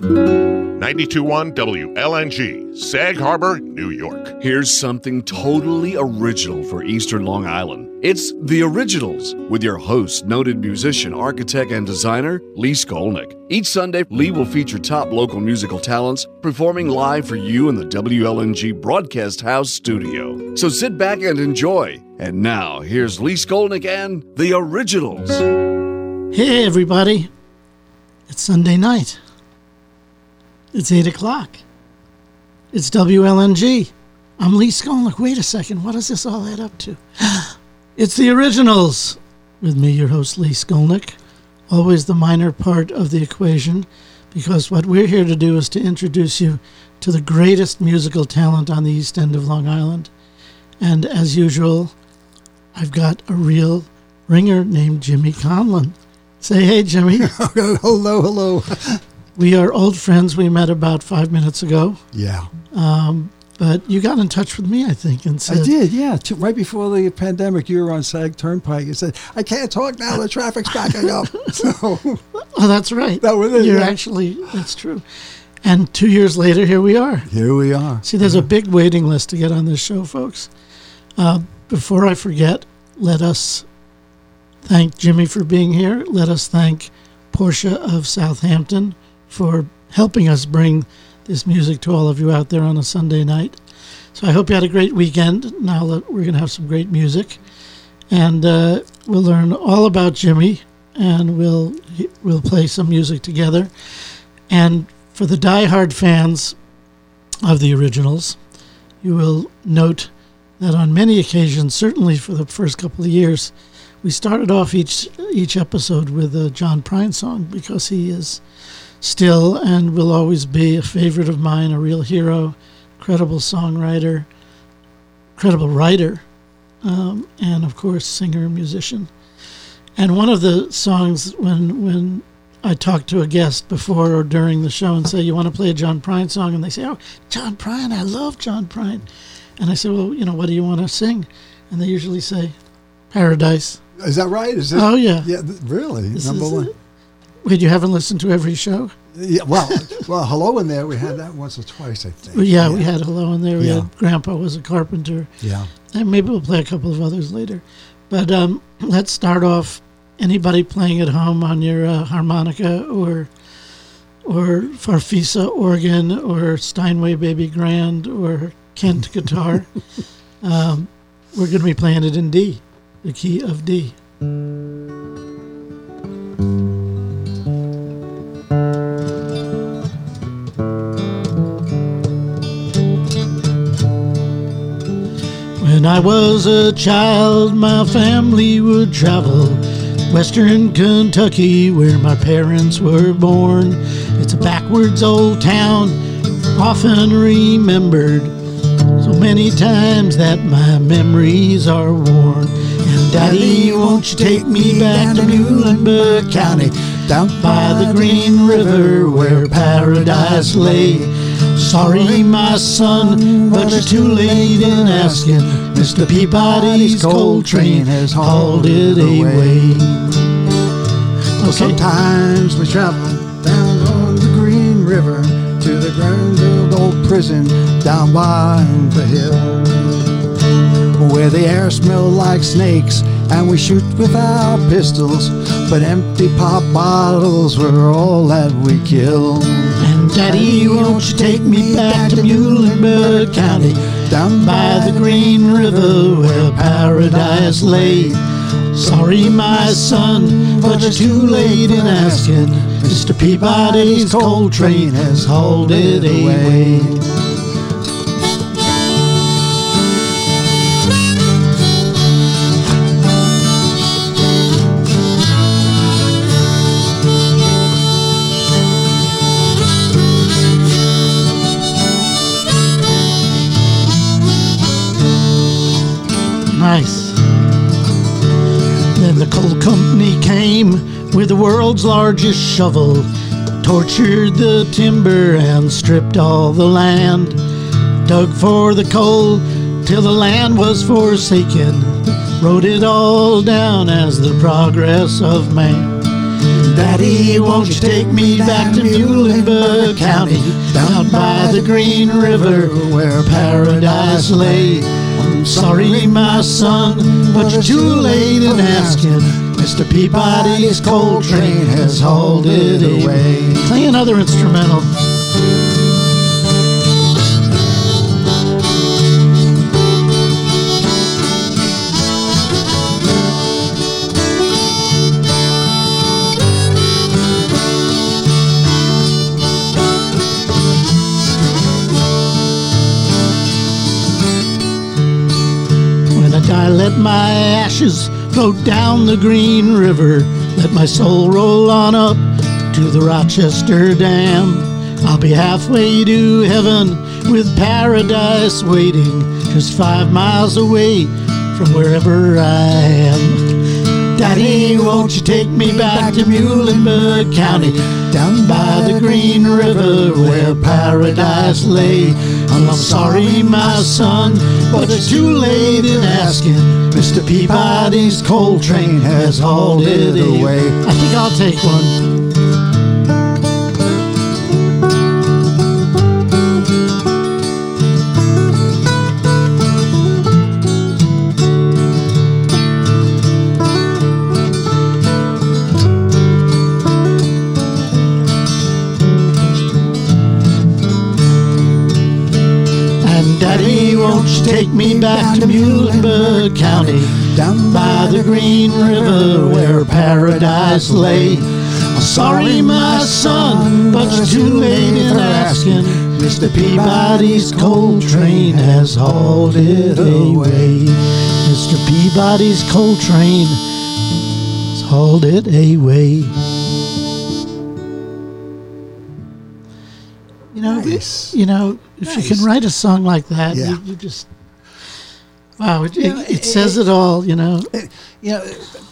921 WLNG, Sag Harbor, New York. Here's something totally original for Eastern Long Island. It's The Originals with your host, noted musician, architect, and designer, Lee Skolnick. Each Sunday, Lee will feature top local musical talents performing live for you in the WLNG Broadcast House studio. So sit back and enjoy. And now, here's Lee Skolnick and The Originals. Hey, everybody. It's Sunday night. It's 8 o'clock. It's WLNG. I'm Lee Skolnick. Wait a second. What does this all add up to? it's the originals. With me, your host, Lee Skolnick. Always the minor part of the equation, because what we're here to do is to introduce you to the greatest musical talent on the east end of Long Island. And as usual, I've got a real ringer named Jimmy Conlon. Say hey, Jimmy. hello, hello. We are old friends. We met about five minutes ago. Yeah. Um, but you got in touch with me, I think, and said, I did, yeah. T- right before the pandemic, you were on Sag Turnpike. You said, I can't talk now, the traffic's backing up. So, Oh, that's right. That was it, You're yeah. actually, that's true. And two years later, here we are. here we are. See, there's a big waiting list to get on this show, folks. Uh, before I forget, let us thank Jimmy for being here. Let us thank Porsche of Southampton for helping us bring this music to all of you out there on a Sunday night. So I hope you had a great weekend. Now that we're going to have some great music, and uh, we'll learn all about Jimmy, and we'll we'll play some music together. And for the die-hard fans of the originals, you will note that on many occasions, certainly for the first couple of years, we started off each each episode with a John Prine song because he is still and will always be a favorite of mine, a real hero, credible songwriter, credible writer, um, and of course singer and musician. And one of the songs when when I talk to a guest before or during the show and say, "You want to play a John Prine song?" and they say, "Oh, John Prine, I love John Prine," and I say, "Well, you know, what do you want to sing?" And they usually say, "Paradise." Is that right? Is this, Oh yeah. Yeah, th- really? Number one. Wait, you haven't listened to every show? Yeah, well, well, hello in there. We had that once or twice, I think. Well, yeah, we had Hello in there. We Yeah. had Grandpa was a carpenter. Yeah. And maybe we'll play a couple of others later. But um, let's start off. Anybody playing at home on your uh, harmonica or or Farfisa organ or Steinway Baby Grand or Kent guitar, um, we're going to be playing it in D, the key of D. When I was a child, my family would travel western Kentucky, where my parents were born. It's a backwards old town, often remembered so many times that my memories are worn. And Daddy, won't you take me back to Muhlenberg County, Down by the Green River where paradise lay? Sorry, my son, but you're too late in asking. Mr. Peabody's coal train has hauled it away. Well, sometimes we travel down on the Green River to the Granville old prison down by the hill. Where the air smelled like snakes and we shoot with our pistols, but empty pop bottles were all that we killed. Daddy, won't you take me back to Muhlenberg County, Down by the Green River where paradise lay? Sorry, my son, but you're too late in asking. Mr. Peabody's coal train has hauled it away. The world's largest shovel, tortured the timber and stripped all the land, dug for the coal till the land was forsaken, wrote it all down as the progress of man. Daddy, won't you take me back to Muhlenberg County, down by the Green River where paradise lay? I'm sorry, my son, but you're too late in asking. Mr. Peabody's coal train has hauled it away. Play another instrumental. Let my ashes float down the Green River. Let my soul roll on up to the Rochester Dam. I'll be halfway to heaven with paradise waiting just five miles away from wherever I am. Daddy, won't you take me back to Muhlenberg County, down by the Green River where paradise lay? I'm sorry, my son, but it's too late in asking. Mr. Peabody's coal train has hauled it away. I think I'll take one. Me back to Muhlenberg County, down by the Green River where paradise lay? I'm sorry, my son, but it's too late in asking. Mr. Peabody's coal train has hauled it away. Mr. Peabody's coal train has hauled it away. You know, Nice. you know, if you can write a song like that, Yeah. you, you just wow, it, Yeah, it, it it- says it all. You know, You know,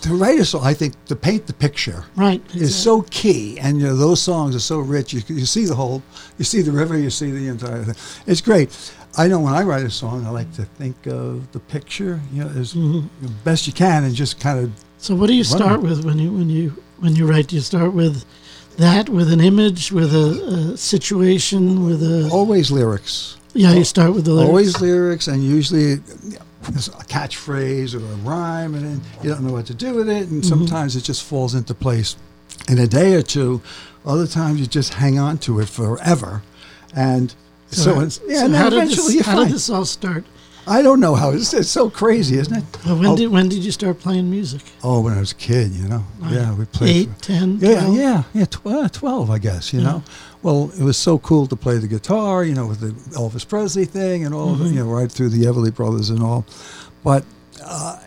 to write a song, I think to paint the picture right? is so key, and you know those songs are so rich. You, you see the whole, you see the river, you see the entire thing. It's great. I know when I write a song, I like to think of the picture, you know, as Mm-hmm. best you can, and just kind of So, what do you start with when you when you when you write? Do you start with that, with an image, with a, a situation, with a always lyrics. yeah? You start with the lyrics. Always lyrics, and usually there's a catchphrase or a rhyme, and then you don't know what to do with it, Mm-hmm. and sometimes it just falls into place in a day or two. Other times you just hang on to it forever, and so, it's, yeah. so and how did eventually this you how did find. this all start? I don't know how it's, it's so crazy, isn't it? Well, when oh, did when did you start playing music? oh, when I was a kid, you know. Yeah, we played. Eight, ten, Yeah, 12? yeah, yeah, tw- uh, 12, I guess, you know. Well, it was so cool to play the guitar, you know, with the Elvis Presley thing and all, you know, right through the Everly Brothers and all. But uh,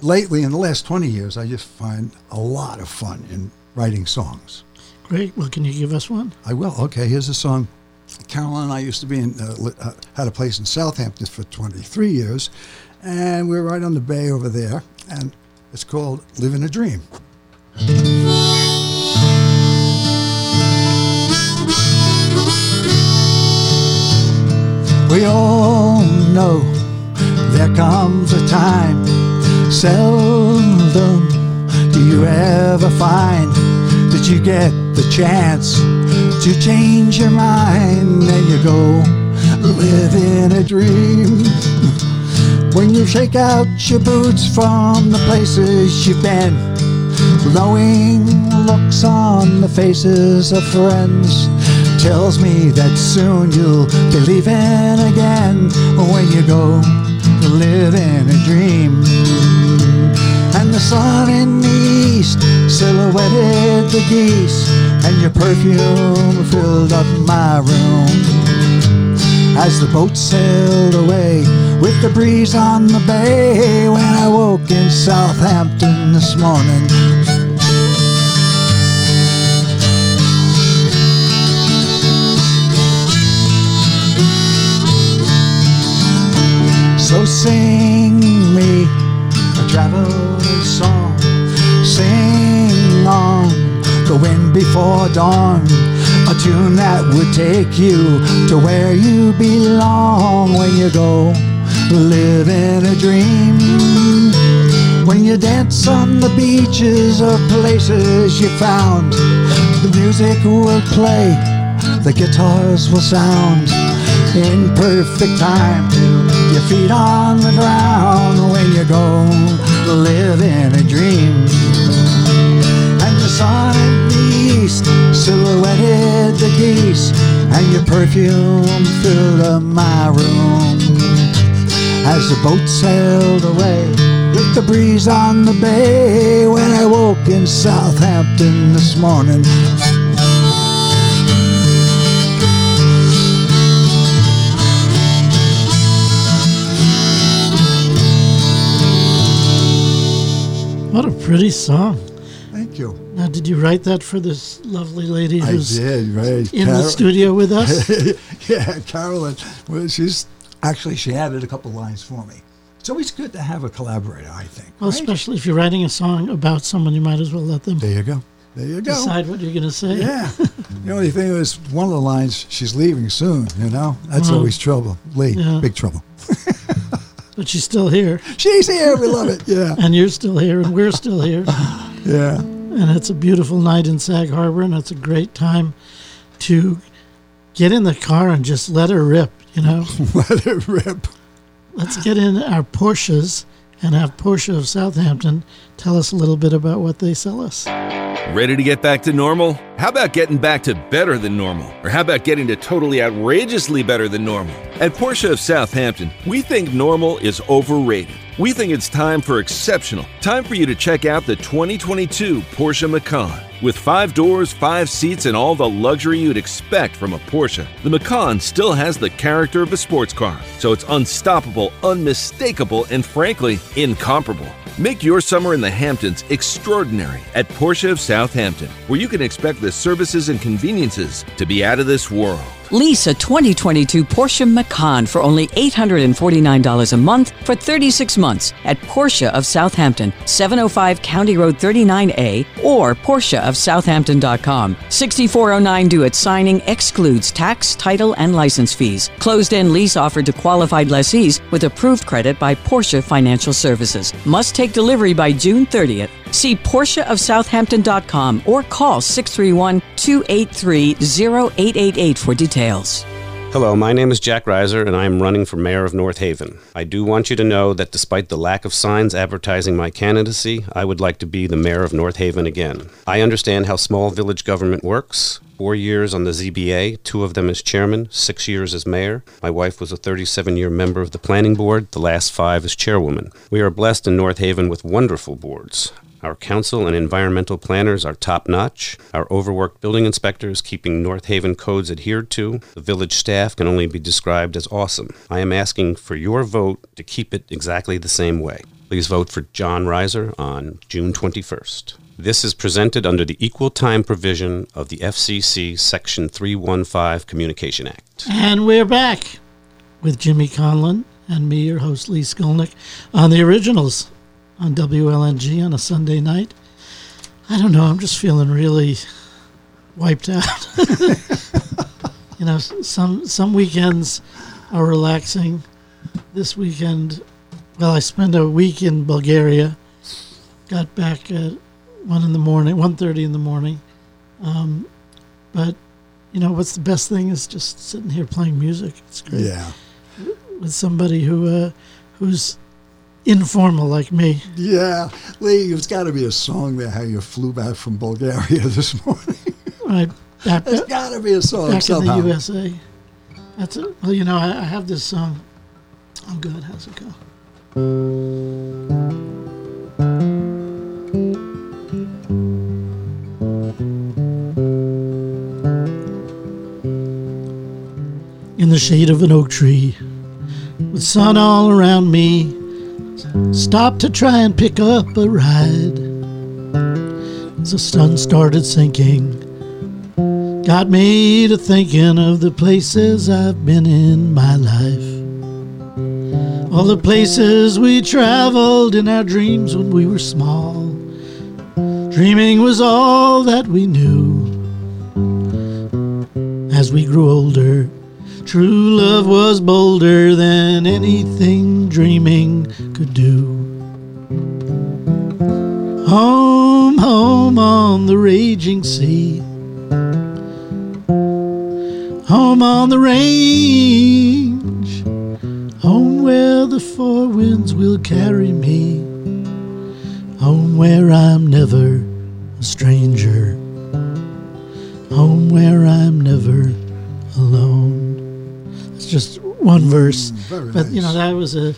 lately, in the last 20 years, I just find a lot of fun in writing songs. Great. Well, can you give us one? I will. Okay, here's a song. Carolyn and I used to be in, uh, uh, had a place in Southampton for 23 years, and we're right on the bay over there, and it's called Living a Dream. We all know there comes a time, seldom do you ever find that you get the chance to change your mind and you go live in a dream. When you shake out your boots from the places you've been, glowing looks on the faces of friends tells me that soon you'll be leaving again when you go live in a dream. And the sun in the east silhouetted the geese, and your perfume filled up my room. As the boat sailed away with the breeze on the bay, when I woke in Southampton this morning, So sing a traveling song. Sing on the wind before dawn. A tune that would take you to where you belong when you go live in a dream. When you dance on the beaches of places you found, the music will play, the guitars will sound in perfect time. Your feet on the ground when you go live in a dream. And the sun in the east silhouetted the geese, and your perfume filled up my room. As the boat sailed away with the breeze on the bay, when I woke in Southampton this morning. What a pretty song. Thank you. Now, did you write that for this lovely lady I who's did, right. in the studio with us? yeah, Carolyn. Well, she's actually she added a couple lines for me. It's always good to have a collaborator, I think. Well, right? especially if you're writing a song about someone, you might as well let them There you go. There you go. decide what you're going to say. Yeah. the only thing is, one of the lines, she's leaving soon. You know, that's Mhm. always trouble. Lee, Yeah. big trouble. But she's still here, She's here. We love it. Yeah. and you're still here, and we're still here. Yeah. and it's a beautiful night in Sag Harbor, and it's a great time to get in the car and just let her rip. You know, Let it rip. let's get in our Porsches and have Porsche of Southampton tell us a little bit about what they sell us. Ready to get back to normal? How about getting back to better than normal? Or how about getting to totally outrageously better than normal? At Porsche of Southampton, we think normal is overrated. We think it's time for exceptional. Time for you to check out the 2022 Porsche Macan. With five doors, five seats, and all the luxury you'd expect from a Porsche, the Macan still has the character of a sports car. So it's unstoppable, unmistakable, and frankly, incomparable. Make your summer in the Hamptons extraordinary at Porsche of Southampton, where you can expect the services and conveniences to be out of this world. Lease a 2022 Porsche Macan for only $849 a month for 36 months at Porsche of Southampton, 705 County Road 39A or PorscheofSouthampton.com. 6409 due at signing excludes tax, title, and license fees. Closed end lease offered to qualified lessees with approved credit by Porsche Financial Services. Must take delivery by June 30th. See PorscheofSouthampton.com or call 631 283 0888 for details. Hello, my name is Jack Reiser, and I am running for mayor of North Haven. I do want you to know that despite the lack of signs advertising my candidacy, I would like to be the mayor of North Haven again. I understand how small village government works. Four years on the ZBA, two of them as chairman, six years as mayor. My wife was a 37 year member of the planning board, the last five as chairwoman. We are blessed in North Haven with wonderful boards. Our council and environmental planners are top notch. Our overworked building inspectors keeping North Haven codes adhered to. The village staff can only be described as awesome. I am asking for your vote to keep it exactly the same way. Please vote for John Reiser on June 21st. This is presented under the equal time provision of the FCC Section 315 Communication Act. And we're back with Jimmy Conlon and me, your host Lee Skolnick, on the originals on WLNG on a Sunday night. I don't know. I'm just feeling really wiped out. you know, some some weekends are relaxing. This weekend, well, I spent a week in Bulgaria. Got back at one in the morning, one thirty in the morning. Um, but you know, what's the best thing is just sitting here playing music. It's great Yeah. with somebody who uh, who's informal like me. Yeah. Lee, there's got to be a song there how you flew back from Bulgaria this morning. Right back, There's got to be a song back in the USA. That's it. Well, you know, I, I have this song. Oh God, how's it go? In the shade of an oak tree, with sun all around me, stopped to try and pick up a ride. As the sun started sinking, got me to thinking of the places I've been in my life. All the places we traveled in our dreams when we were small. Dreaming was all that we knew. As we grew older, true love was bolder than anything dreaming could do. Home, home on the raging sea. Home on the range. Home where the four winds will carry me. Home where I'm never a stranger. Home where I'm never alone. Just one verse. very but, you know, that was a.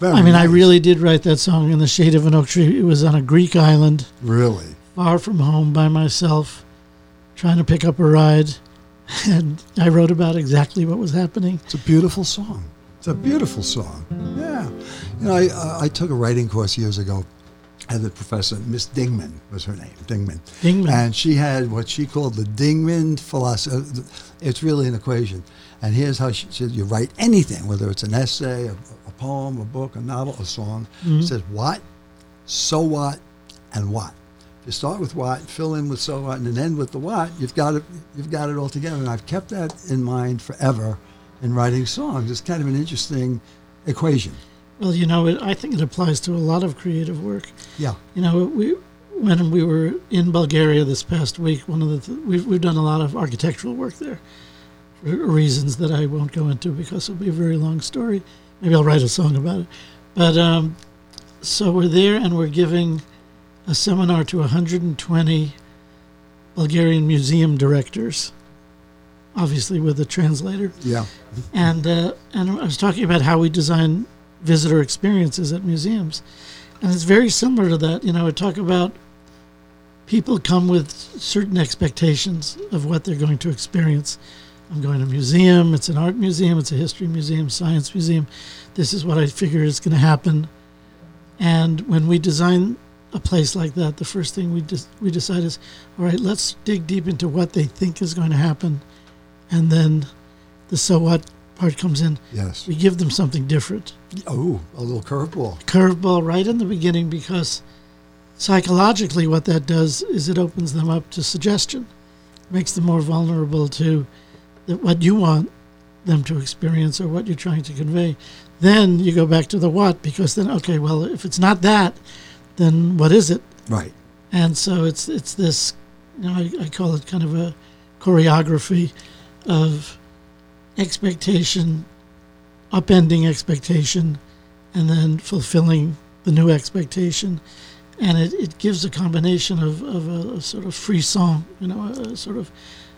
Very I mean, I really did write that song in the shade of an oak tree. It was on a Greek island, Really? far from home, by myself, trying to pick up a ride. And I wrote about exactly what was happening. It's a beautiful song. It's a beautiful song. Yeah. You know, I, uh, I took a writing course years ago. I had a professor, Miss Dingman was her name, Dingman. Dingman. And she had what she called the Dingman philosophy. It's really an equation. And here's how she said you write anything, whether it's an essay, a, a poem, a book, a novel, a song. It mm-hmm. says what, so what, and what. If you start with what, fill in with so what, and then end with the what, you've got it, you've got it all together. And I've kept that in mind forever in writing songs. It's kind of an interesting equation. Well, you know, it, I think it applies to a lot of creative work. Yeah. You know, we when we were in Bulgaria this past week, one of the th- we've we've done a lot of architectural work there reasons that I won't go into because it'll be a very long story. Maybe I'll write a song about it. But um, so we're there and we're giving a seminar to 120 Bulgarian museum directors, obviously with a translator Yeah. and uh, and I was talking about how we design visitor experiences at museums, and it's very similar to that. You know, I talk about people come with certain expectations of what they're going to experience. I'm going to a museum. It's an art museum. It's a history museum, science museum. This is what I figure is going to happen. And when we design a place like that, the first thing we just we decide is, all right, let's dig deep into what they think is going to happen, and then the so what part comes in. Yes. We give them something different, Oh, a little curveball. curveball right in the beginning, because psychologically, what that does is it opens them up to suggestion, makes them more vulnerable to what you want them to experience or what you're trying to convey. Then you go back to the what, because then okay, well, if it's not that, then what is it? Right. and so it's it's this you know I, I call it kind of a choreography of expectation upending expectation and then fulfilling the new expectation and it, it gives a combination of, of a, a sort of free song you know a, a sort of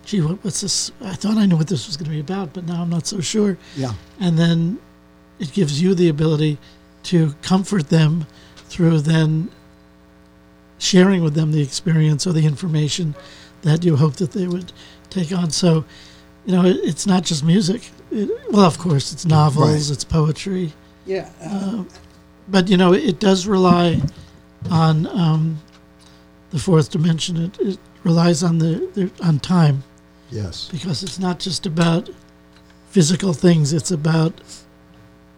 gee what, what's this i thought i knew what this was going to be about but now i'm not so sure Yeah. and then it gives you the ability to comfort them through then sharing with them the experience or the information that you hope that they would take on. So, you know, it, it's not just music. It, well, of course, it's novels, Right. it's poetry, Yeah. but you know, it does rely on um, the fourth dimension. It, it relies on the, the on time yes. because it's not just about physical things. It's about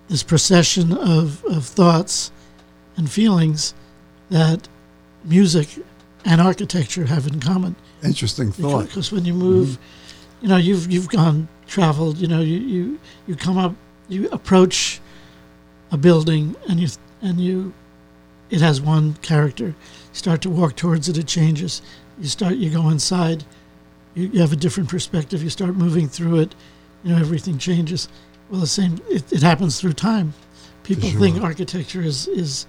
this procession of, of thoughts and feelings that music and architecture have in common. Interesting thought. Because when you move, mm-hmm. you know, you've you've gone traveled. You know, you you you come up, you approach a building, and you and you, it has one character. You start to walk towards it, it changes. You start, you go inside, you, you have a different perspective. You start moving through it, you know, everything changes. Well, the same. It, it happens through time. People sure. think architecture is is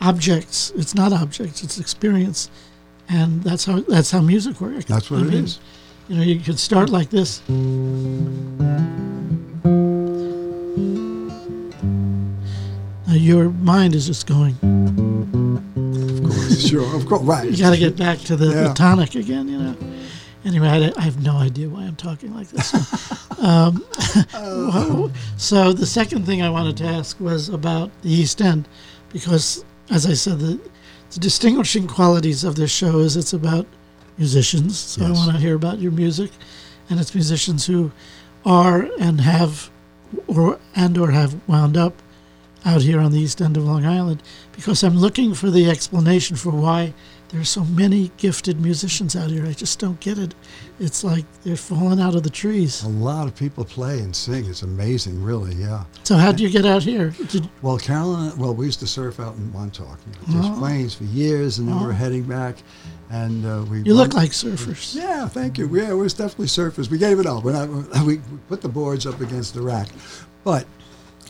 objects. It's not objects. It's experience, and that's how that's how music works. That's what I it mean, is. You know, you could start like this. Now your mind is just going. Of course. sure. Of course. Right. You got to get back to the, the tonic again. You know. Anyway, I, I have no idea why I'm talking like this. um, well, so the second thing I wanted to ask was about the East End, because as I said, the, the distinguishing qualities of this show is it's about musicians. So I want to hear about your music, and it's musicians who are and have, or and or have wound up out here on the East End of Long Island, because I'm looking for the explanation for why there's so many gifted musicians out here. I just don't get it. It's like they're falling out of the trees. A lot of people play and sing. It's amazing, really. Yeah. So how do you get out here? Did, Well, Carolyn, well, we used to surf out in Montauk, you know, just planes for years, and then we we're heading back, and uh, we. Oh. you look like surfers. Yeah, thank you. Yeah, we're definitely surfers. We gave it up. We're not, we, we put the boards up against the rack, but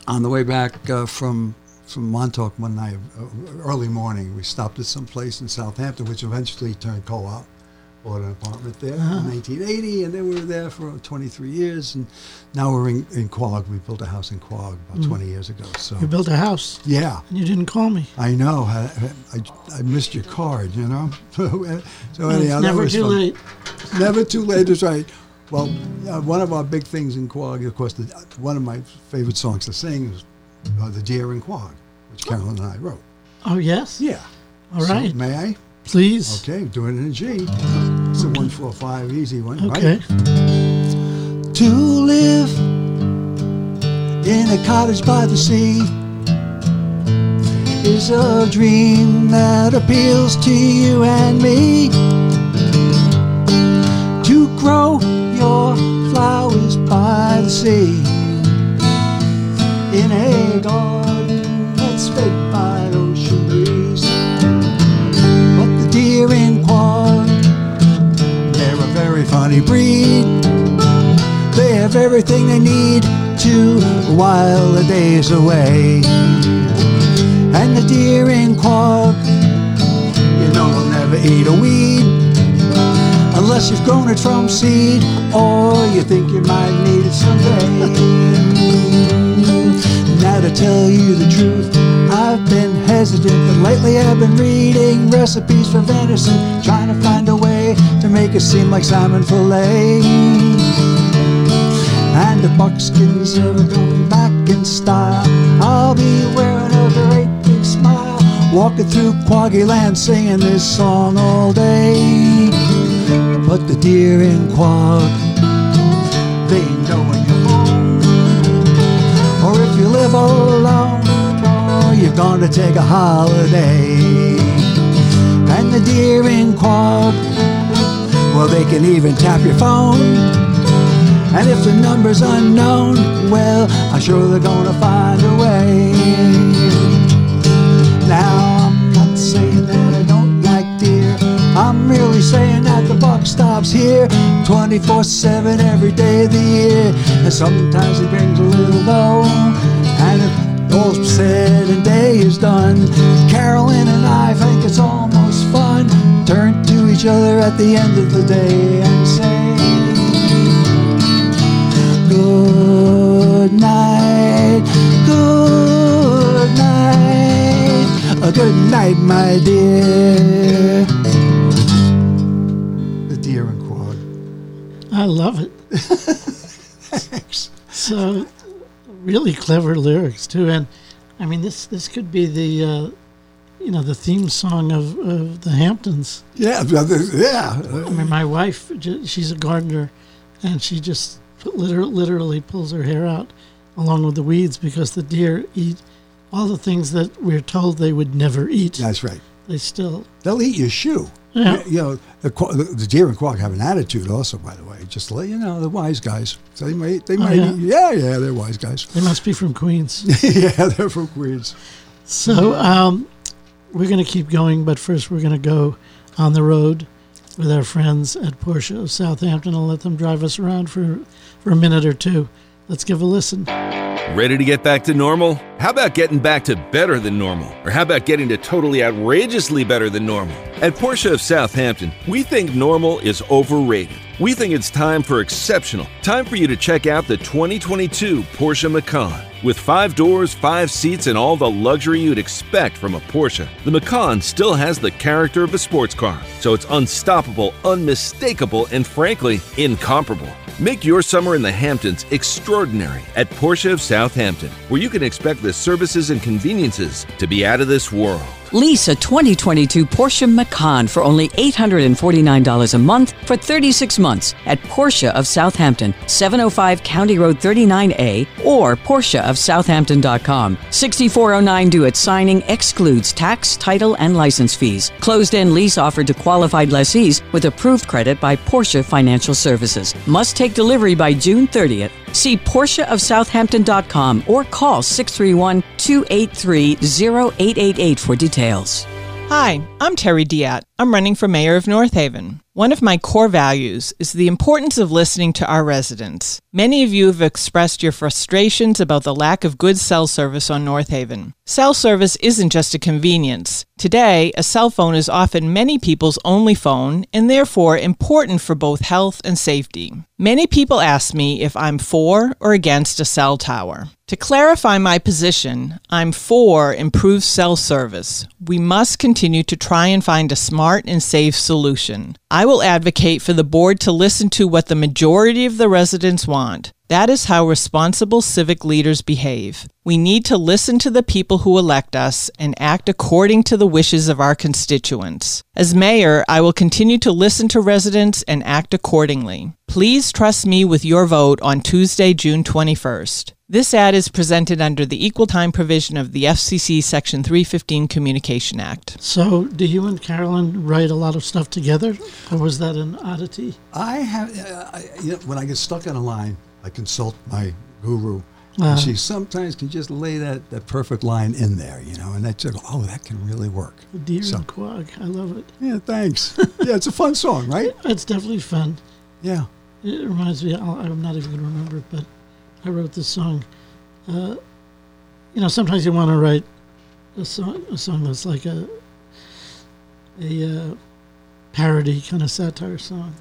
on the way back uh, from from Montauk one night, uh, early morning, we stopped at some place in Southampton, which eventually turned co-op. Bought an apartment there Uh-huh. in 1980, and then we were there for 23 years, and now we're in, in Quogue. We built a house in Quogue about 20 years ago. So Mm. You built a house yeah, and you didn't call me. I know. I, I, I missed your card, you know. so anyhow, it's never too fun. late. Never too late is right. Well, uh, one of our big things in Quogue, of course, the, one of my favorite songs to sing is uh, "The Deer in Quogue," which Carolyn and I wrote. Oh yes. Yeah. All So, right. may I? Please. Okay, doing it in G. It's a one four five easy one, Okay. right? To live in a cottage by the sea is a dream that appeals to you and me. To grow your flowers by the sea in a garden funny breed. They have everything they need to while the days away. And the deer in Quogue, you know they'll never eat a weed unless you've grown it from seed or you think you might need it someday. Now to tell you the truth, I've been hesitant, but lately I've been reading recipes for venison, trying to find a to make it seem like salmon fillet. And the buckskins are coming back in style. I'll be wearing a great big smile, walking through Quaggy Land singing this song all day. But the deer in Quogue, they know when you're home. Or if you live alone, or you're gonna take a holiday. And the deer in Quogue, well, they can even tap your phone. And if the number's unknown, well, I'm sure they're gonna find a way. Now, I'm not saying that I don't like deer. I'm merely saying that the buck stops here 24 7 every day of the year. And sometimes he brings a little dough. And if all's said and day is done, Carolyn and I think it's to each other at the end of the day and say, Good night, good night, a good night, my dear. The deer and Quogue. I love it. Thanks. So, really clever lyrics too, and I mean this this could be the uh, you know the theme song of, of the Hamptons. Yeah, yeah. I mean, my wife, she's a gardener, and she just liter- literally pulls her hair out along with the weeds because the deer eat all the things that we're told they would never eat. That's right. They still, They'll eat your shoe. Yeah. You know, the, the, deer and Quogue have an attitude also, by the way. Just to let you know, they're wise guys. So they might, they might, yeah? eat- yeah, yeah, they're wise guys. they must be from Queens. yeah, they're from Queens. So um, we're going to keep going, but first we're going to go on the road with our friends at Porsche of Southampton and let them drive us around for, for a minute or two. Let's give a listen. Ready to get back to normal? How about getting back to better than normal? Or how about getting to totally outrageously better than normal? At Porsche of Southampton, we think normal is overrated. We think it's time for exceptional. Time for you to check out the 2022 Porsche Macan. With five doors, five seats, and all the luxury you'd expect from a Porsche, the Macan still has the character of a sports car. So it's unstoppable, unmistakable, and frankly, incomparable. Make your summer in the Hamptons extraordinary at Porsche of Southampton, where you can expect the services and conveniences to be out of this world. Lease a 2022 Porsche Macan for only $849 a month for 36 months at Porsche of Southampton, 705 County Road 39A, or PorscheofSouthampton.com. 6409 due at signing excludes tax, title, and license fees. Closed end lease offered to qualified lessees with approved credit by Porsche Financial Services. Must take delivery by June 30th. See PorscheofSouthampton.com or call 631 283 0888 for details. Hi, I'm Terry Diat. I'm running for mayor of North Haven. One of my core values is the importance of listening to our residents. Many of you have expressed your frustrations about the lack of good cell service on North Haven. Cell service isn't just a convenience. Today, a cell phone is often many people's only phone and therefore important for both health and safety. Many people ask me if I'm for or against a cell tower. To clarify my position, I'm for improved cell service. We must continue to try and find a smart and safe solution. I will advocate for the board to listen to what the majority of the residents want. That is how responsible civic leaders behave. We need to listen to the people who elect us and act according to the wishes of our constituents. As mayor, I will continue to listen to residents and act accordingly. Please trust me with your vote on Tuesday, June 21st. This ad is presented under the equal time provision of the FCC Section 315 Communication Act. So, do you and Carolyn write a lot of stuff together, or was that an oddity? I have, uh, I, you know, when I get stuck on a line, I consult my guru. Uh, and she sometimes can just lay that, that perfect line in there, you know, and that's just, oh, that can really work. Deer So- and Quogue. I love it. Yeah, thanks. yeah, it's a fun song, right? It's definitely fun. Yeah. It reminds me, I'll, I'm not even going to remember it, but I wrote this song. Uh, you know, sometimes you want to write a song, a song that's like a a uh, parody kind of satire song.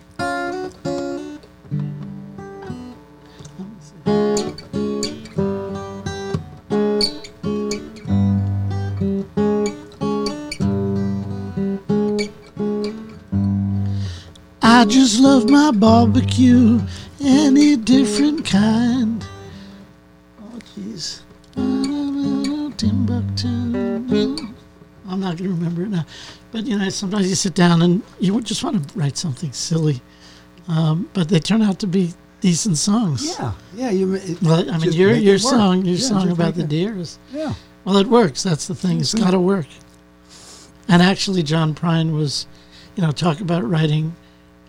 I just love my barbecue, any different kind. Timbuktu. I'm not going to remember it now. But, you know, sometimes you sit down and you just want to write something silly. Um, but they turn out to be decent songs. Yeah. Yeah. You, it, Well, I mean, your your song, your Yeah, song about the it- deer is Yeah. well, it works. That's the thing. It's got to work. And actually, John Prine was, you know, talk about writing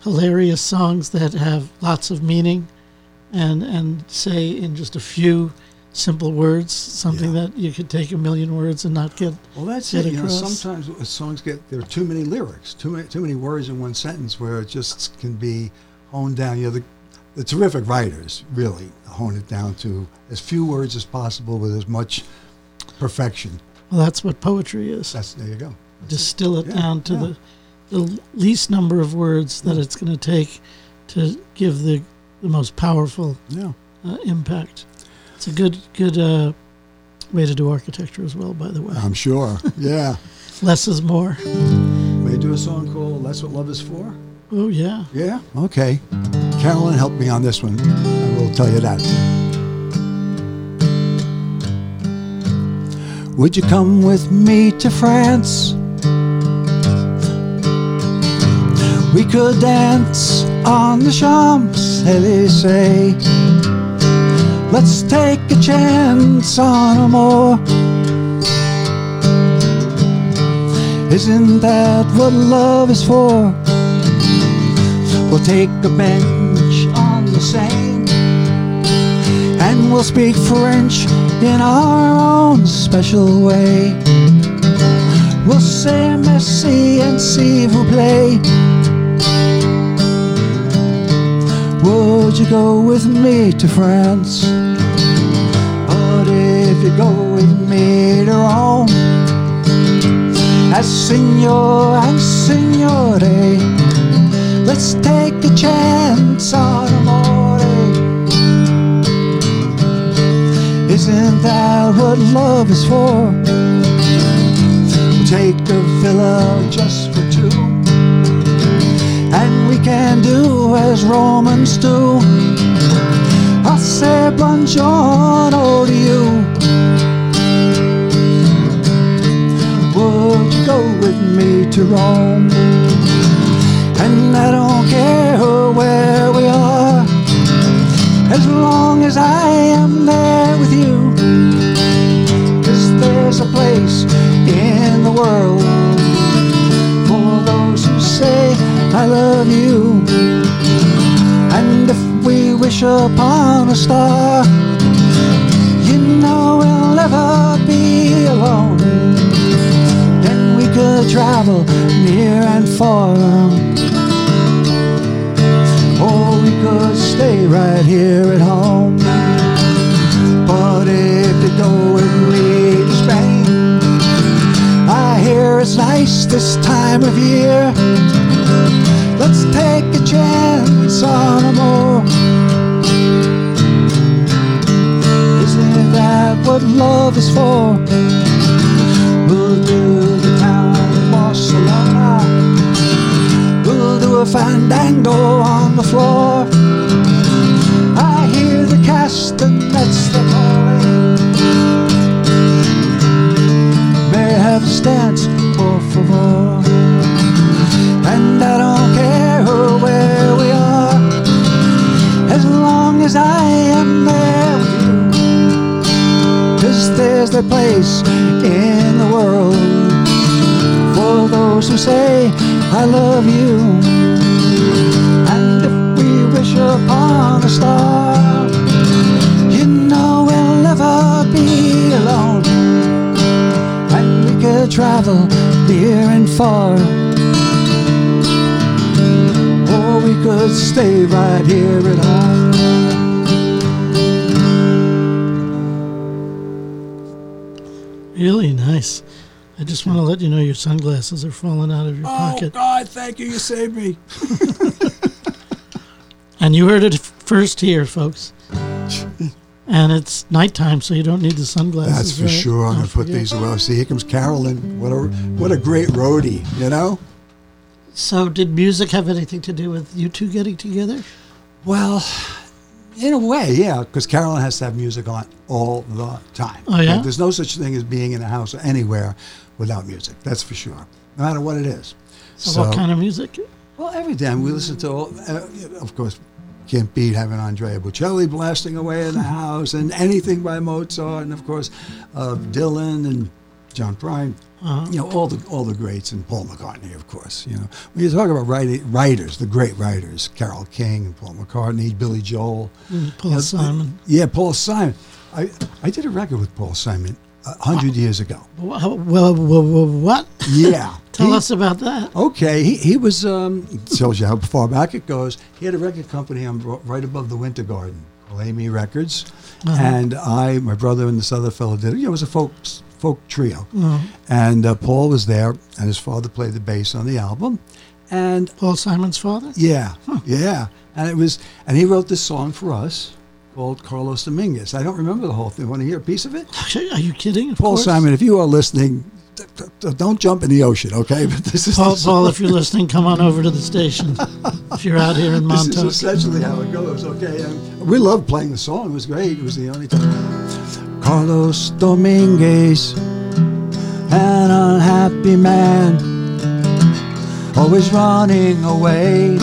hilarious songs that have lots of meaning, and and say in just a few simple words something Yeah. that you could take a million words and not get. Well, that's Get it. You know, sometimes songs get there are too many lyrics, too many too many words in one sentence, where it just can be honed down. You know, the, the terrific writers really hone it down to as few words as possible with as much perfection. Well, that's what poetry is. That's there you go. Distill it Yeah, down to yeah. the the least number of words that it's going to take to give the the most powerful uh, impact. It's a good good uh, way to do architecture as well. By the way, I'm sure. Yeah. less is more. May I do a song called "That's What Love Is For"? Oh yeah, Yeah. Okay. Carolyn helped me on this one. I will tell you that. Would you come with me to France? We could dance on the Champs Elysees. Let's take a chance on a more. Isn't that what love is for? We'll take a bench on the Seine and we'll speak French in our own special way. We'll say merci and s'il vous play. Would you go with me to France? But if you go with me to Rome, as signor and signore, let's take a chance on amore. Isn't that what love is for? We'll take a villa just for two. And we can do as Romans do. I'll say buongiorno to you. Would you go with me to Rome. And I don't care where we are, as long as I am there with you. Cause there's a place in the world for those who say, I love you. And if we wish upon a star, you know we'll never be alone. Then we could travel near and far. Or we could stay right here at home. But if you go with me to Spain, I hear it's nice this time of year. Let's take a chance love is for? We'll do the town of Barcelona. We'll do a fandango on the floor. A place in the world for those who say, I love you. And if we wish upon a star, you know we'll never be alone. And we could travel near and far. Or we could stay right here at home. Nice. I just want to let you know your sunglasses are falling out of your oh, pocket. Oh God, thank you, you saved me. And you heard it first here, folks. and it's nighttime, so you don't need the sunglasses. That's for right? sure. I'm Don't gonna put these away. See, here comes Carolyn. What a what a great roadie, you know. So, did music have anything to do with you two getting together? Well, in a way, yeah, because Carolyn has to have music on all the time. Oh, yeah? There's no such thing as being in a house or anywhere without music. That's for sure, no matter what it is. So, what kind of music? Well, every time we listen to, all, uh, of course, can't beat having Andrea Bocelli blasting away in the house, and anything by Mozart, and of course, uh, Dylan and John Prine. Uh-huh. You know all the all the greats, and Paul McCartney, of course. You know when you talk about writing, writers, the great writers, Carole King and Paul McCartney, Billy Joel, Mm, Paul Simon. Yeah, Paul Simon. I I did a record with Paul Simon a hundred years ago. Well, well, well, what? Yeah. Tell He- us about that. Okay, he, he was, um, tells you how far back it goes. He had a record company on, right above the Winter Garden, Amy Records. And I, my brother, and this other fellow did it. You know, it was a folk, folk trio. And uh, Paul was there, and his father played the bass on the album. And Paul Simon's father? yeah, yeah. And it was, and he wrote this song for us called Carlos Dominguez. I don't remember the whole thing. Want to hear a piece of it? Are you kidding? Of Paul course. Simon, if you are listening, don't jump in the ocean, okay? But this is Paul, Paul, if you're listening, come on over to the station. if you're out here in This is essentially how it goes, okay? And we loved playing the song. It was great. It was the only time. Carlos Dominguez, an unhappy man, always running away.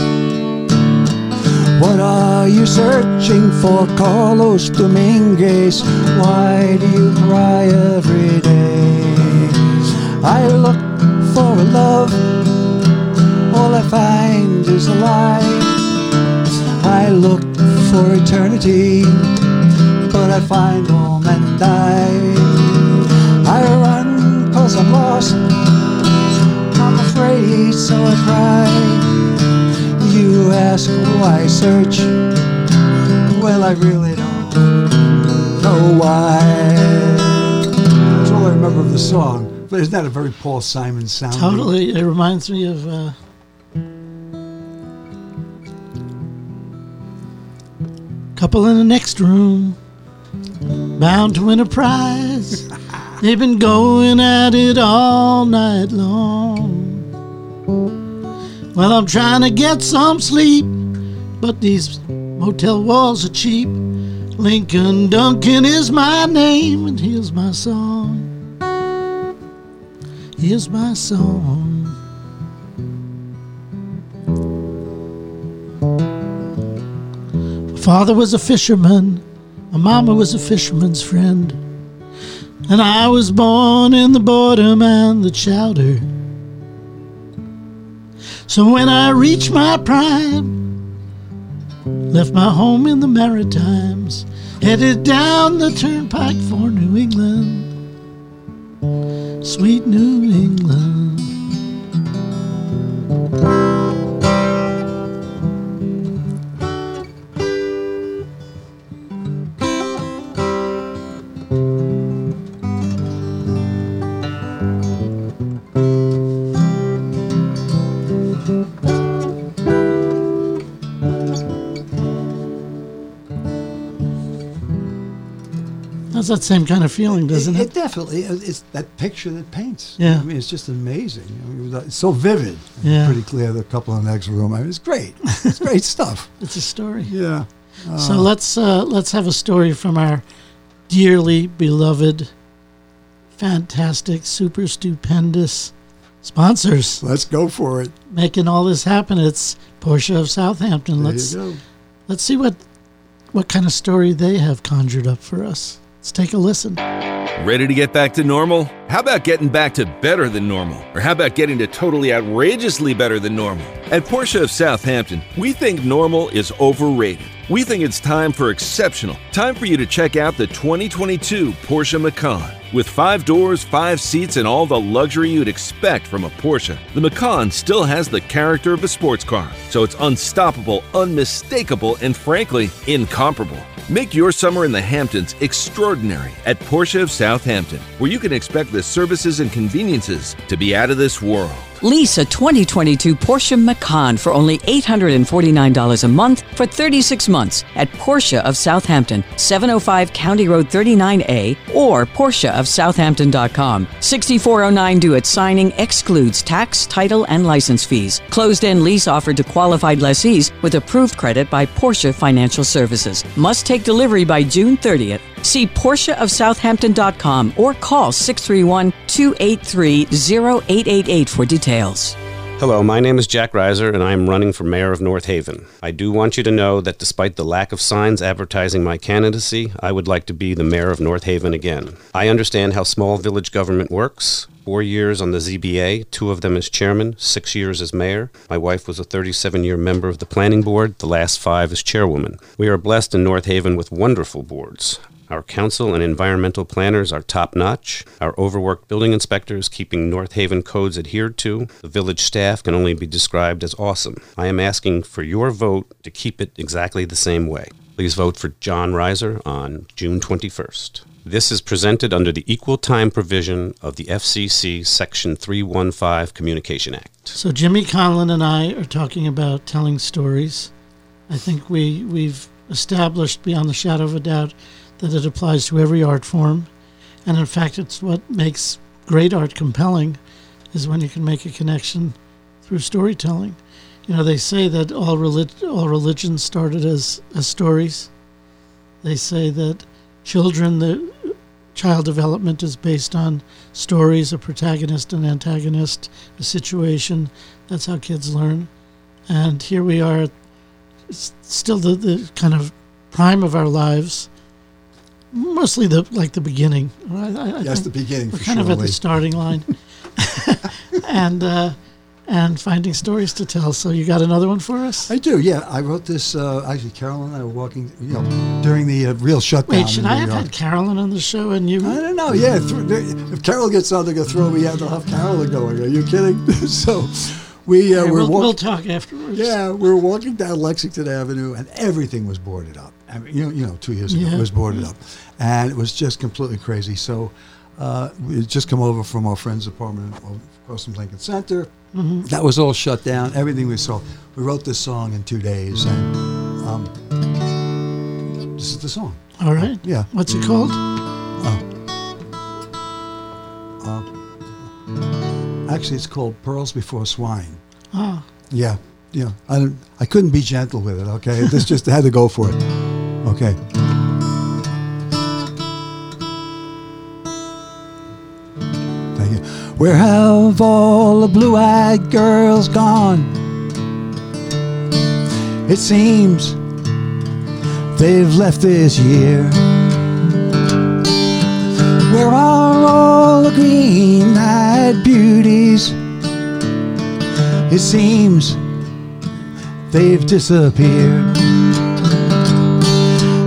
What are you searching for, Carlos Dominguez? Why do you cry every day? I look for a love, all I find is a lie. I look for eternity, but I find home and die. I run cause I'm lost, I'm afraid, so I cry. You ask why I search, well, I really don't know why. That's all I remember of the song, but isn't that a very Paul Simon sound? Totally. It reminds me of. Uh, couple in the next room, bound to win a prize. They've been going at it all night long. Well, I'm trying to get some sleep, but these motel walls are cheap. Lincoln Duncan is my name, and here's my song. Here's my song. My father was a fisherman. My mama was a fisherman's friend. And I was born in the boredom and the chowder. So when I reached my prime, left my home in the Maritimes, headed down the turnpike for New England, sweet New England. That's that same kind of feeling, doesn't it, it? it definitely it's that picture that paints. Yeah. I mean, it's just amazing. I mean, it's so vivid. Yeah. Pretty clear. The couple in the next room. I mean, it's great. It's great stuff. It's a story. Yeah. So let's uh, let's have a story from our dearly beloved, fantastic, super stupendous sponsors Let's go for it. making all this happen. It's Porsche of Southampton. There let's let's see what what kind of story they have conjured up for us. Let's take a listen. Ready to get back to normal? How about getting back to better than normal? Or how about getting to totally outrageously better than normal? At Porsche of Southampton, we think normal is overrated. We think it's time for exceptional. Time for you to check out the 2022 Porsche Macan. With five doors, five seats, and all the luxury you'd expect from a Porsche, the Macan still has the character of a sports car. So it's unstoppable, unmistakable, and frankly, incomparable. Make your summer in the Hamptons extraordinary at Porsche of Southampton, where you can expect the services and conveniences to be out of this world. Lease a 2022 Porsche Macan for only $849 a month for 36 months at Porsche of Southampton, 705 County Road 39A, or PorscheofSouthampton.com. 6409 due at signing excludes tax, title, and license fees. Closed end lease offered to qualified lessees with approved credit by Porsche Financial Services. Must take delivery by June 30th. See PorscheofSouthampton.com or call 631 283 0888 for details. Hello, my name is Jack Reiser, and I am running for mayor of North Haven. I do want you to know that despite the lack of signs advertising my candidacy, I would like to be the mayor of North Haven again. I understand how small village government works. Four years on the ZBA, two of them as chairman, six years as mayor. My wife was a 37 year member of the planning board, the last five as chairwoman. We are blessed in North Haven with wonderful boards. Our council and environmental planners are top notch. Our overworked building inspectors keeping North Haven codes adhered to. The village staff can only be described as awesome. I am asking for your vote to keep it exactly the same way. Please vote for John Reiser on June 21st. This is presented under the equal time provision of the FCC Section 315 Communication Act. So Jimmy Conlon and I are talking about telling stories. I think we we've established beyond the shadow of a doubt that it applies to every art form, and in fact, it's what makes great art compelling, is when you can make a connection through storytelling. You know, they say that all relig- all religions started as as stories. They say that children, the child development is based on stories, a protagonist and antagonist, a situation. That's how kids learn. And here we are, still the, the kind of prime of our lives, mostly the like the beginning. I, I, I That's the beginning We're for kind sure. of at the starting line, and uh, and finding stories to tell. So you got another one for us? I do, yeah. I wrote this. Uh, actually, Carolyn and I were walking, you know, during the uh, real shutdown. Wait, should I have had Carolyn on the show and you? I don't know. Yeah, th- if Carol gets on, they're gonna throw me out. They'll have Carolyn going. Are you kidding? so, we uh, Okay, were we'll, walking. we'll talk afterwards. Yeah, we were walking down Lexington Avenue, and everything was boarded up. I mean, you know, you know, two years ago Yeah. it was boarded up, and it was just completely crazy. So, uh, we had just come over from our friend's apartment across from Lincoln Center. Mm-hmm. That was all shut down. Everything was so. We wrote this song in two days, and um, this is the song. All right. Yeah. What's it called? Actually, it's called Pearls Before Swine. Ah, Yeah, yeah. I I couldn't be gentle with it. Okay, this just had to go for it. Okay. Thank you. Where have all the blue eyed girls gone? It seems they've left this year. Where are all the green eyed beauties? It seems they've disappeared.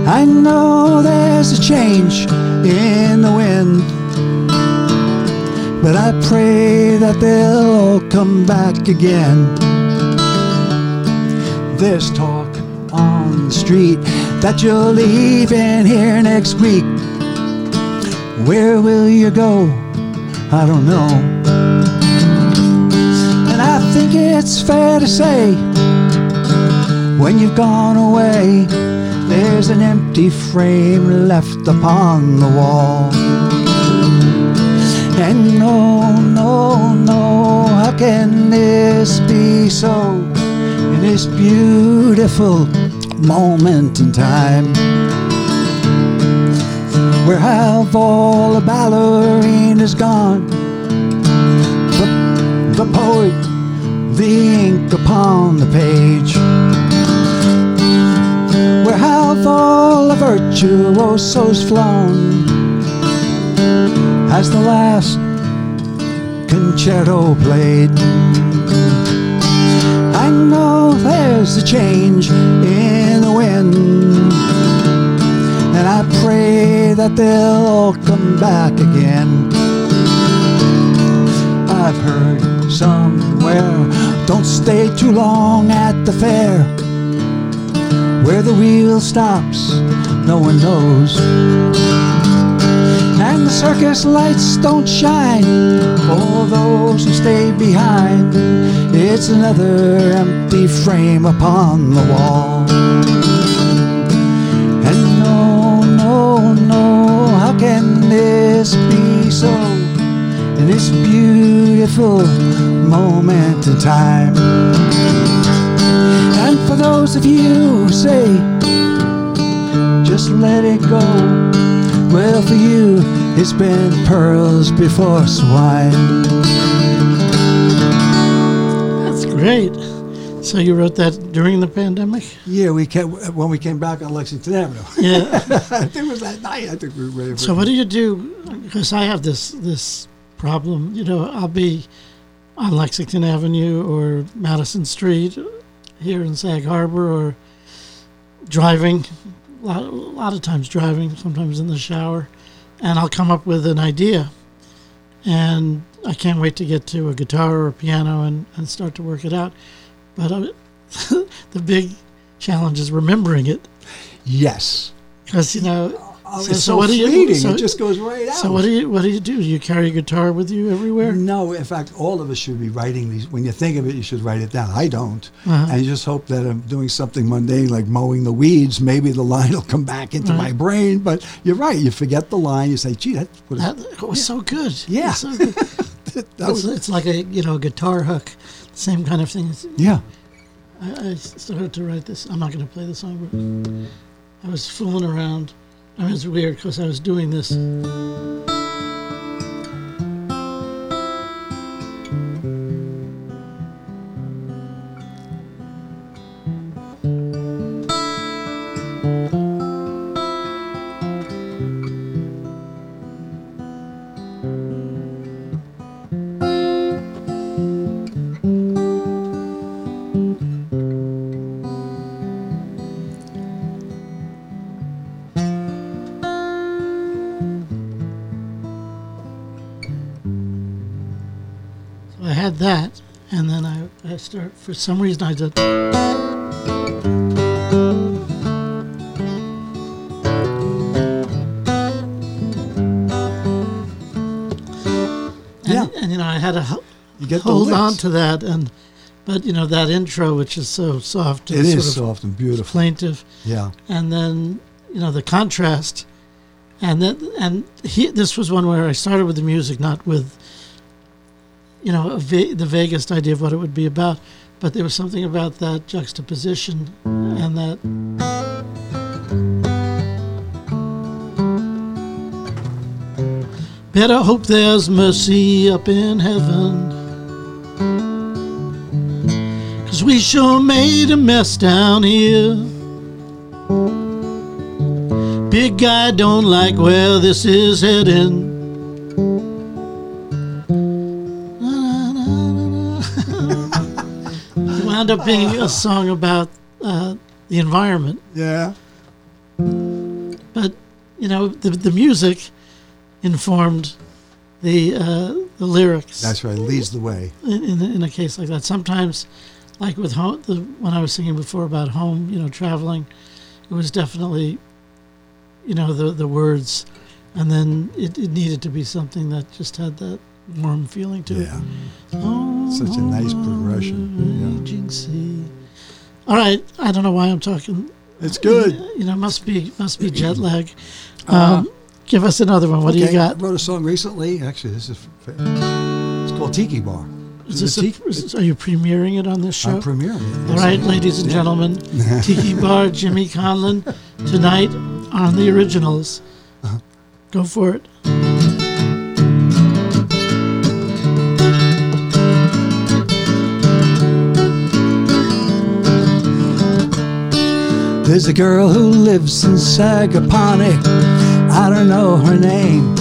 I know there's a change in the wind, but I pray that they'll all come back again. There's talk on the street that you're leaving here next week. Where will you go? I don't know. And I think it's fair to say, when you've gone away, there's an empty frame left upon the wall. And no, no, no, how can this be so in this beautiful moment in time? Where have all the ballerinas gone? The, the poet, the ink upon the page. Have all the virtuosos flown? Has the last concerto played? I know there's a change in the wind, and I pray that they'll all come back again. I've heard somewhere, don't stay too long at the fair. Where the wheel stops, no one knows. And the circus lights don't shine for those who stay behind. It's another empty frame upon the wall. And no, no, no, how can this be so? In this beautiful moment in time. For those of you who say, just let it go. Well, for you, it's been pearls before swine. That's great. So you wrote that during the pandemic? Yeah, we came when we came back on Lexington Avenue. Yeah. I think it was that night. I think we were ready so what do you do? Because I have this this problem. You know, I'll be on Lexington Avenue or Madison Street here in Sag Harbor or driving. A lot, a lot of times driving, sometimes in the shower, and I'll come up with an idea, and I can't wait to get to a guitar or a piano and, and start to work it out. But I, the big challenge is remembering it Yes. because you know. Oh, So- so what do you- so- it just goes right out. So what do you what do you do? Do you carry a guitar with you everywhere? No, in fact, all of us should be writing these. When you think of it, you should write it down. I don't. Uh-huh. I just hope that I'm doing something mundane like mowing the weeds. Maybe the line will come back into my brain. But you're right. You forget the line. You say, "Gee, that, what is, That was so good. Yeah. So good. that it's, was it's like a you know guitar hook, same kind of thing. It's- yeah." I, I started to write this. I'm not going to play the song, but I was fooling around. I was weird because I was doing this. Start. For some reason, I did. And, Yeah. and you know, I had to ho- You get hold on to that, and but you know that intro, which is so soft, and It of soft and beautiful. plaintive Yeah. and then you know the contrast and then and he this was one where i started with the music not with you know va- the vaguest idea of what it would be about but there was something about that juxtaposition and that Better hope there's mercy up in heaven. Cause we sure made a mess down here. Big guy don't like where this is heading. Wound up being a song about uh, the environment. Yeah. But you know, the the music informed the uh, the lyrics. That's right. Leads the way. in, in, in a case like that. Sometimes, like with home, the when I was singing before about home, you know, traveling, it was definitely, you know, the the words, and then it, it needed to be something that just had that warm feeling to Yeah. it. Oh, Such a nice progression. sea. All right, I don't know why I'm talking. It's good. You know, must be must be jet lag. Um, give us another one. What do you Uh-huh. Got? I wrote a song recently. Actually, this is it's called Tiki Bar. Is This this is a, a tiki- is- are you premiering it on this show? I'm premiering it. All right, ladies and gentlemen, Tiki Bar, Jimmy Conlon, tonight on the originals. Go for it. There's a girl who lives in Sagaponack. I don't know her name.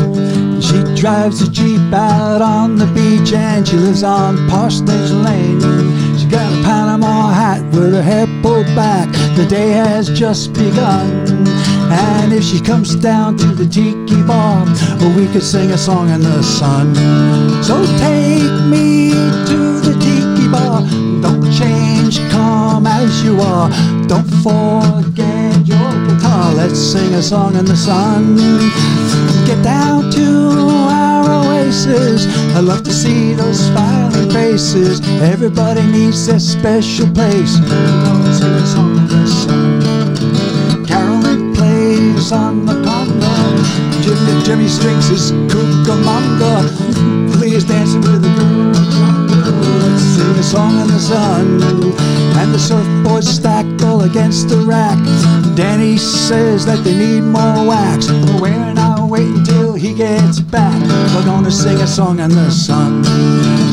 She drives a Jeep out on the beach and she lives on Parsonage Lane. She got a Panama hat with her hair pulled back. The day has just begun. And if she comes down to the tiki bar, we could sing a song in the sun. So take me to the tiki bar. Don't change, come as you are. Don't forget your guitar. Let's sing a song in the sun. Get down to our oasis. I love to see those smiling faces. Everybody needs their special place. And sing a song in the sun. Carolyn plays on the conga. Jimmy, Jimmy strings his cucamonga. Please dance with the girls. Sing a song in the sun. And the surfboards stacked all against the rack. Danny says that they need more wax. But we're not waiting till he gets back. We're gonna sing a song in the sun.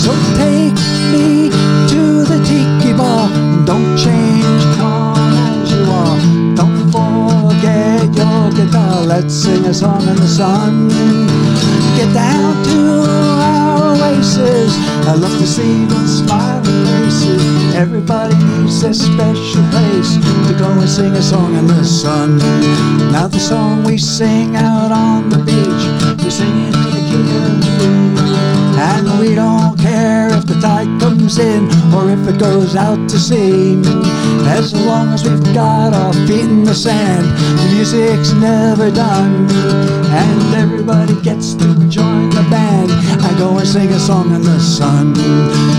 So take me to the tiki bar. Don't change, come you are. Don't forget your guitar. Let's sing a song in the sun. Get down to oasis. I love to see those smiling faces. Everybody needs their special place to go and sing a song in the sun. Now the song we sing out on the beach, we sing it to the king of. And we don't care the tide comes in or if it goes out to sea. As long as we've got our feet in the sand, the music's never done. And everybody gets to join the band. I go and sing a song in the sun.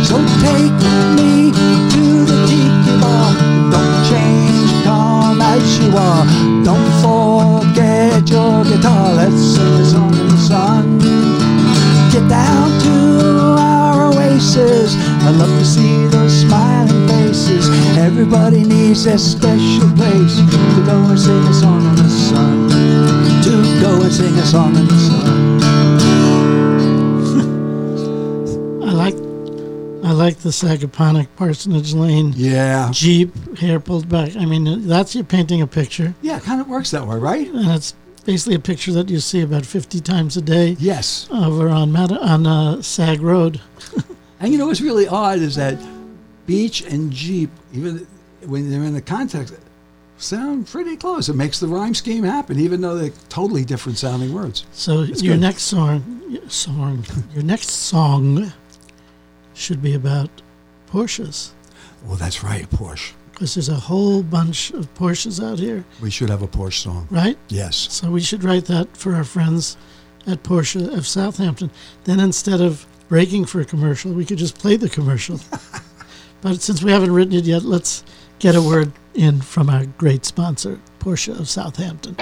So take me to the tiki bar. Don't change, come as you are. Don't forget your guitar. Let's sing a song in the sun. Get down to oasis. I love to see those smiling faces. Everybody needs their special place to go and sing a song in the sun. To go and sing a song in the sun. I like, I like the Sagaponack Parsonage Lane Yeah. Jeep hair pulled back. I mean, that's you painting a picture, Yeah, it kind of works that way, right? and it's basically a picture that you see about fifty times a day Yes. over on on uh, Sag Road. And you know what's really odd is that beach and Jeep, even when they're in the context, sound pretty close. It makes the rhyme scheme happen, even though they're totally different sounding words. So That's your good. next song, song, your next song should be about Porsches, Well, that's right, Porsche. because there's a whole bunch of Porsches out here, We should have a Porsche song. right? Yes. So we should write that for our friends at Porsche of Southampton. Then instead of breaking for a commercial, we could just play the commercial. but since we haven't written it yet, let's get a word in from our great sponsor, Porsche of Southampton.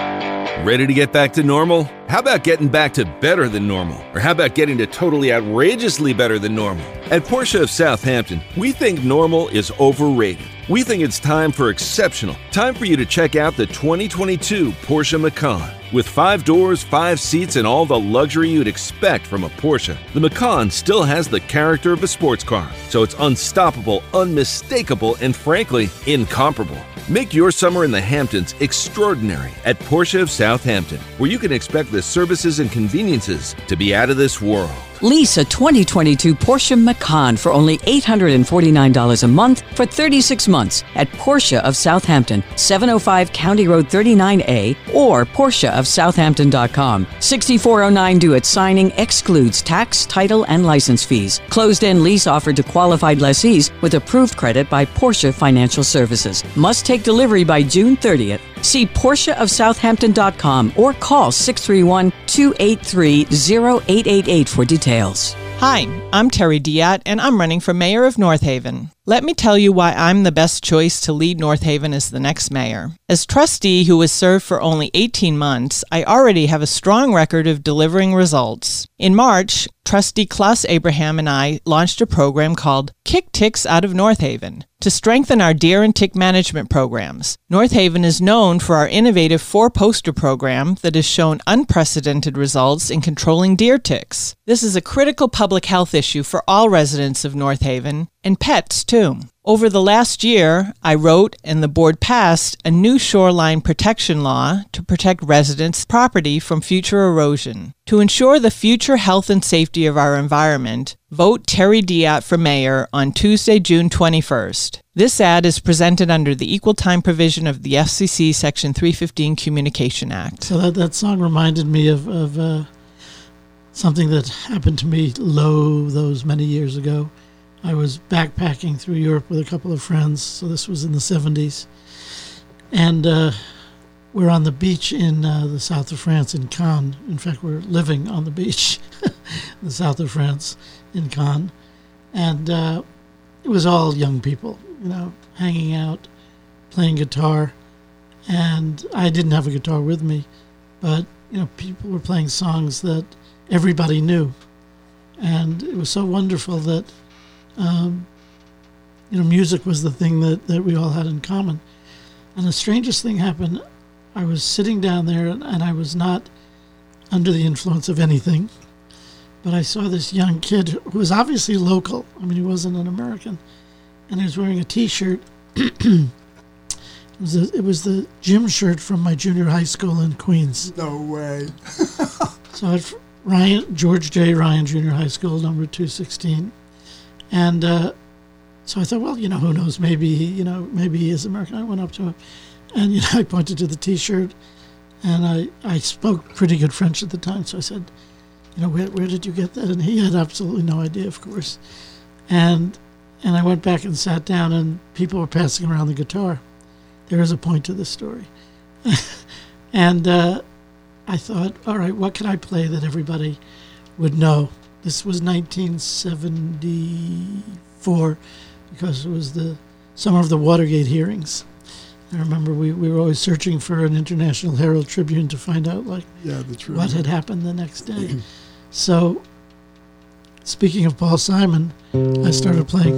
Ready to get back to normal? How about getting back to better than normal? Or how about getting to totally outrageously better than normal? At Porsche of Southampton, we think normal is overrated. We think it's time for exceptional. Time for you to check out the 2022 Porsche Macan. With five doors, five seats, and all the luxury you'd expect from a Porsche, the Macan still has the character of a sports car, so it's unstoppable, unmistakable, and frankly, incomparable. Make your summer in the Hamptons extraordinary at Porsche of Southampton, where you can expect the services and conveniences to be out of this world. Lease a 2022 Porsche Macan for only $849 a month for 36 months at Porsche of Southampton, 705 County Road 39A, or PorscheofSouthampton.com. 6409 due at signing excludes tax, title, and license fees. Closed end lease offered to qualified lessees with approved credit by Porsche Financial Services. Must take delivery by June 30th. See PorscheofSouthampton.com or call 631 283 0888 for details. Hi, I'm Terry Diat, and I'm running for mayor of North Haven. Let me tell you why I'm the best choice to lead North Haven as the next mayor. As trustee who has served for only 18 months, I already have a strong record of delivering results. In March, trustee Klaus Abraham and I launched a program called Kick Ticks Out of North Haven to strengthen our deer and tick management programs. North Haven is known for our innovative four poster program that has shown unprecedented results in controlling deer ticks. This is a critical public health issue for all residents of North Haven and pets too. Over the last year, I wrote and the board passed a new shoreline protection law to protect residents' property from future erosion. To ensure the future health and safety of our environment, vote Terry Diat for mayor on Tuesday, June 21st. This ad is presented under the equal time provision of the FCC Section 315 Communication Act. So that, that song reminded me of, of uh, something that happened to me low those many years ago. I was backpacking through Europe with a couple of friends, so this was in the 70s. And uh, we're on the beach in uh, the south of France, in Cannes. In fact, we're living on the beach in the south of France, in Cannes. And uh, it was all young people, you know, hanging out, playing guitar. And I didn't have a guitar with me, but, you know, people were playing songs that everybody knew. And it was so wonderful that um, you know, music was the thing that, that we all had in common. And the strangest thing happened. I was sitting down there and, and I was not under the influence of anything, but I saw this young kid who was obviously local. I mean, he wasn't an American, and he was wearing a T-shirt. it, was a, it was the gym shirt from my junior high school in Queens. No way. so at Ryan George J. Ryan Junior High School, number two sixteen. And uh, so I thought, well, you know, who knows? Maybe you know, maybe he is American. I went up to him, and you know, I pointed to the T-shirt, and I I spoke pretty good French at the time, so I said, you know, where where did you get that? And he had absolutely no idea, of course, and and I went back and sat down, and people were passing around the guitar. There is a point to this story, and uh, I thought, all right, what can I play that everybody would know? This was 1974 because it was the summer of the Watergate hearings. I remember we, we were always searching for an International Herald Tribune to find out like Yeah, the what had happened the next day. so, speaking of Paul Simon, I started playing.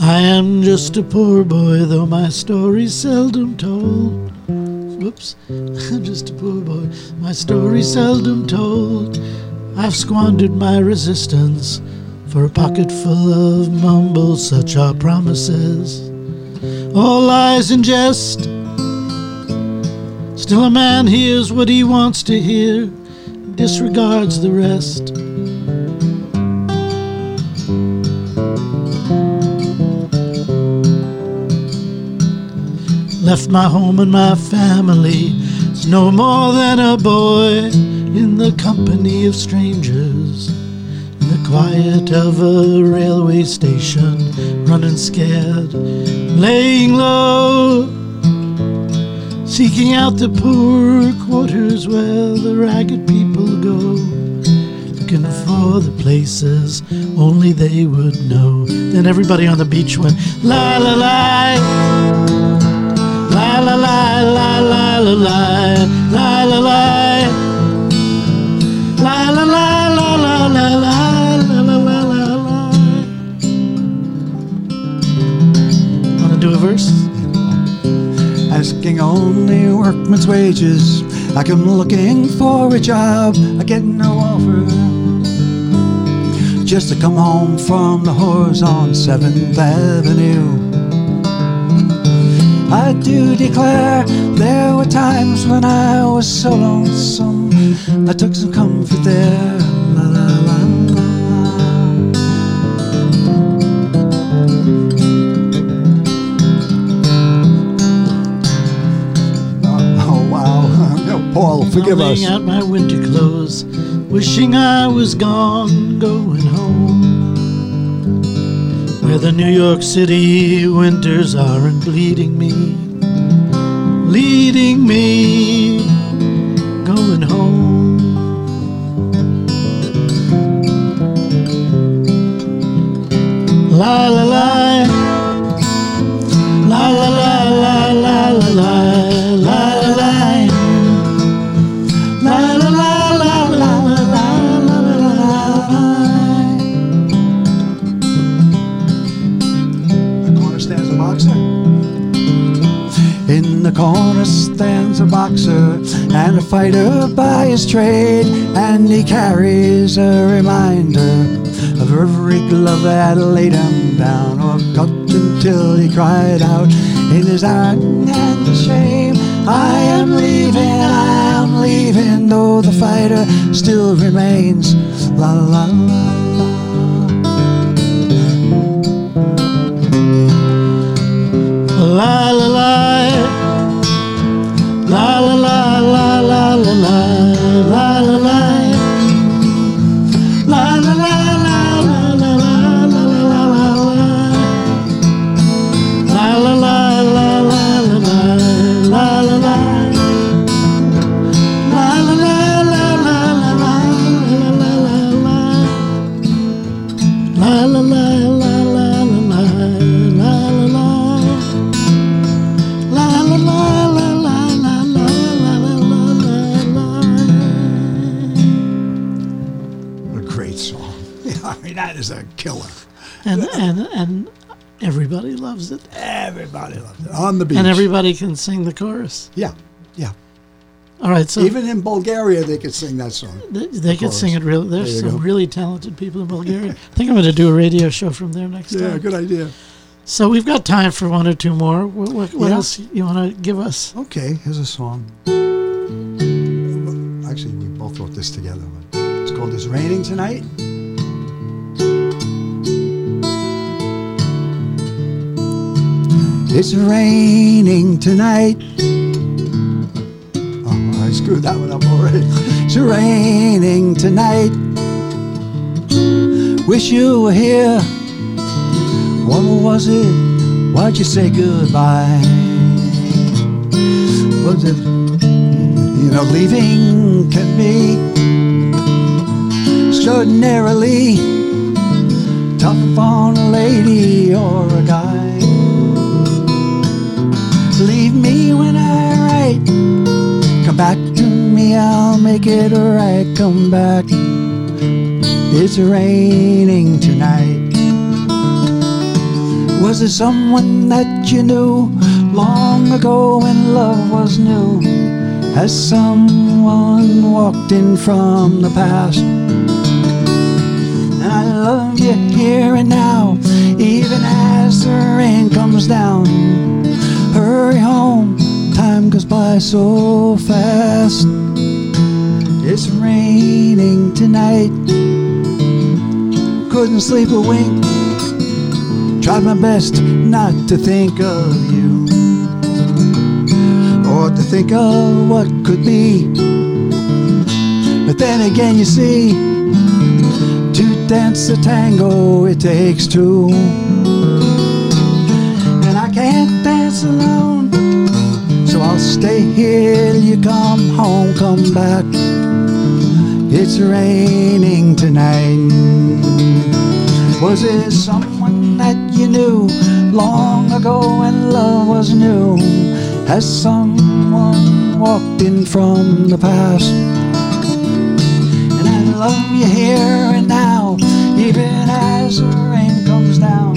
I am just a poor boy, though my story's seldom told. Whoops, I'm just a poor boy, my story seldom told. I've squandered my resistance for a pocket full of mumbles, such are promises. All lies and jest. Still, a man hears what he wants to hear, disregards the rest. Left my home and my family, no more than a boy in the company of strangers. In the quiet of a railway station, running scared, laying low, seeking out the poor quarters where the ragged people go, looking for the places only they would know. Then everybody on the beach went la la la la la la la la la La la la la la la Wanna do a verse? asking only workman's wages. Like I'm looking for a job, I get no offer. Just to come home from the whores on 7th Avenue. I do declare there were times when I was so lonesome. I took some comfort there. La, la, la, Oh, wow. Paul, forgive us. out my winter clothes, wishing I was gone, going home where the New York City winters aren't bleeding me, leading me, going home. La la la, la la la la la la. Corner stands a boxer and a fighter by his trade, and he carries a reminder of every glove that laid him down or cut until he cried out in his iron and shame. I am leaving, I am leaving, though the fighter still remains. La la. La beach. And everybody can sing the chorus. Yeah, yeah. All right, so Even in Bulgaria, they could sing that song. they, they could chorus. sing it really. There's There some go. really talented people in Bulgaria. I think I'm going to do a radio show from there next Yeah, time. Yeah, good idea. So we've got time for one or two more. What, what, what Yeah. else you want to give us? Okay, here's a song. Actually, we both wrote this together. But it's called "It's Raining Tonight." It's raining tonight. Oh, I screwed that one up already. It's raining tonight. Wish you were here. What was it? Why'd you say goodbye? Was it, you know, leaving can be extraordinarily tough on a lady or a guy. Leave me when I write. Come back to me, I'll make it right. Come back. It's raining tonight. Was it someone that you knew long ago when love was new? Has someone walked in from the past? I love you here and now, by so fast. It's raining tonight. Couldn't sleep a wink. Tried my best not to think of you or to think of what could be. But then again, you see, to dance a tango, it takes two. And I can't dance alone, stay here till you come home, come back. It's raining tonight. Was it someone that you knew long ago when love was new? Has someone walked in from the past? And I love you here and now, even as the rain comes down.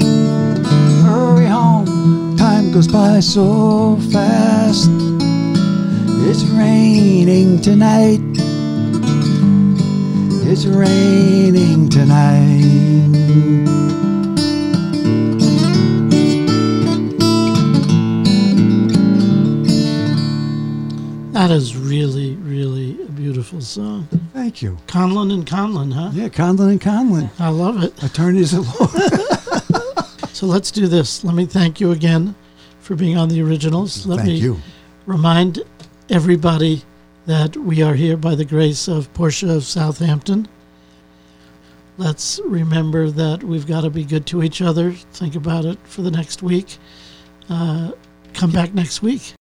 Hurry home, time goes by so fast. It's raining tonight. It's raining tonight. That is really, really a beautiful song. Thank you. Conlon and Conlon, huh? Yeah, Conlon and Conlon, I love it. attorneys at law. So let's do this. Let me thank you again for being on the originals. Let Thank me you. remind everybody that we are here by the grace of Porsche of Southampton. Let's remember that we've got to be good to each other. Think about it for the next week. Uh, come back next week.